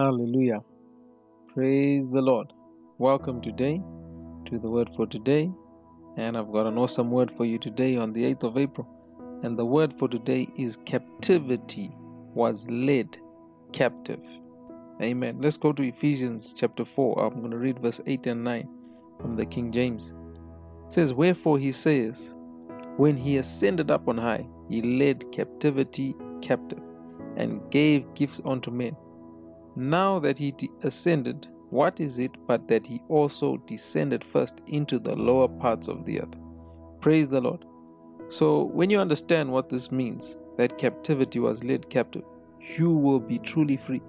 Hallelujah. Praise the Lord. Welcome today to the word for today. And I've got an awesome word for you today on the 8th of April. And the word for today is captivity was led captive. Amen. Let's go to Ephesians chapter 4. I'm going to read verse 8 and 9 from the King James. It says, Wherefore he says, When he ascended up on high, he led captivity captive and gave gifts unto men. Now that he ascended, what is it but that he also descended first into the lower parts of the earth? Praise the Lord. So, when you understand what this means, that captivity was led captive, you will be truly free.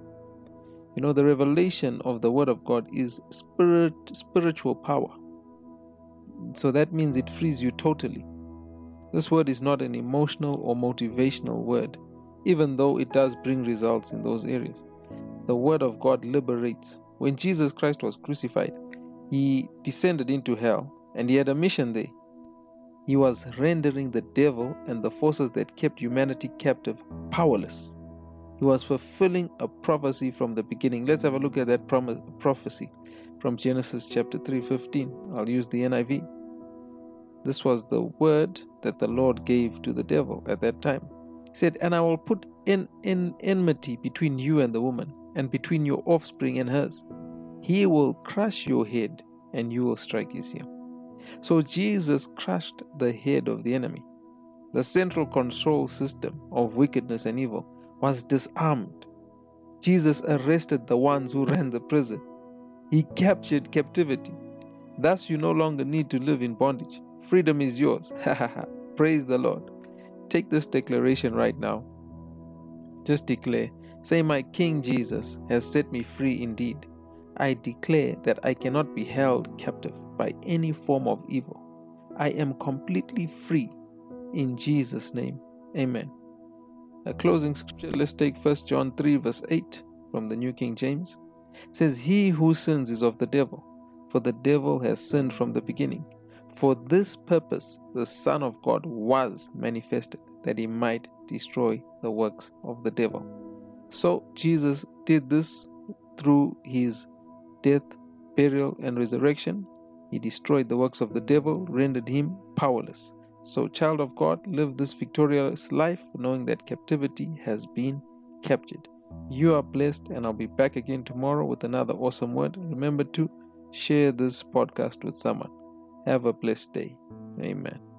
You know, the revelation of the Word of God is spirit, spiritual power. So that means it frees you totally. This word is not an emotional or motivational word, even though it does bring results in those areas. The Word of God liberates. When Jesus Christ was crucified, he descended into hell and he had a mission there. He was rendering the devil and the forces that kept humanity captive powerless. He was fulfilling a prophecy from the beginning. Let's have a look at that prom- prophecy from Genesis chapter 3:15. I'll use the NIV. This was the word that the Lord gave to the devil at that time. He said, "And I will put in, in enmity between you and the woman, and between your offspring and hers. He will crush your head, and you will strike his heel." So Jesus crushed the head of the enemy. The central control system of wickedness and evil was disarmed. Jesus arrested the ones who ran the prison. He captured captivity. Thus, you no longer need to live in bondage. Freedom is yours. Praise the Lord. Take this declaration right now. Just declare, say, My King Jesus has set me free indeed. I declare that I cannot be held captive by any form of evil. I am completely free in Jesus' name. Amen. A closing scripture, let's take 1 John 3, verse 8 from the New King James. It says, He who sins is of the devil, for the devil has sinned from the beginning. For this purpose the Son of God was manifested, that he might destroy the works of the devil. So Jesus did this through his death, burial, and resurrection. He destroyed the works of the devil, rendered him powerless. So, child of God, live this victorious life knowing that captivity has been captured. You are blessed, and I'll be back again tomorrow with another awesome word. Remember to share this podcast with someone. Have a blessed day. Amen.